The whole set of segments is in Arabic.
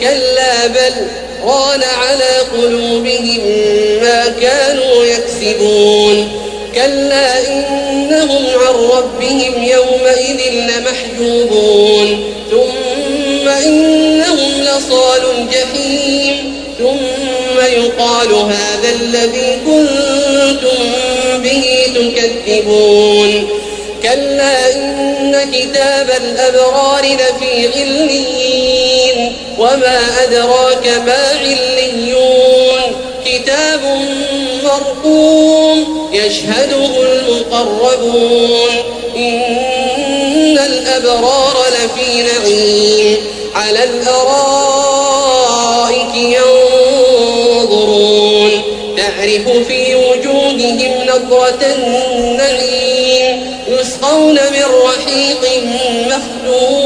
كلا بل ران على قلوبهم ما كانوا يكسبون. كلا إنهم عن ربهم يومئذ لمحجوبون. ثم إنهم لصال الجحيم. ثم يقال هذا الذي كنتم به تكذبون. كلا إن كتاب الأبرار لفي عليين وما أدراك ما عليون كتاب مرقوم يشهده المقربون إن الأبرار لفي نعيم على الأرائك ينظرون تعرف في وجوههم نظرة النعيم يسقون من رحيق مختوم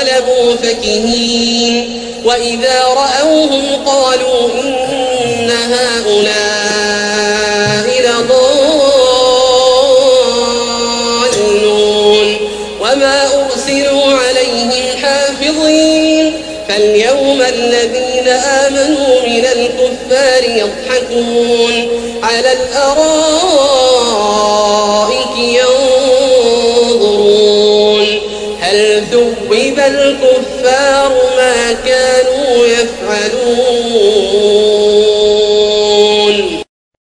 انقلبوا فكهين وإذا رأوهم قالوا إن هؤلاء لضالون وما أرسلوا عليهم حافظين فاليوم الذين آمنوا من الكفار يضحكون على الأرائك الكفار ما كانوا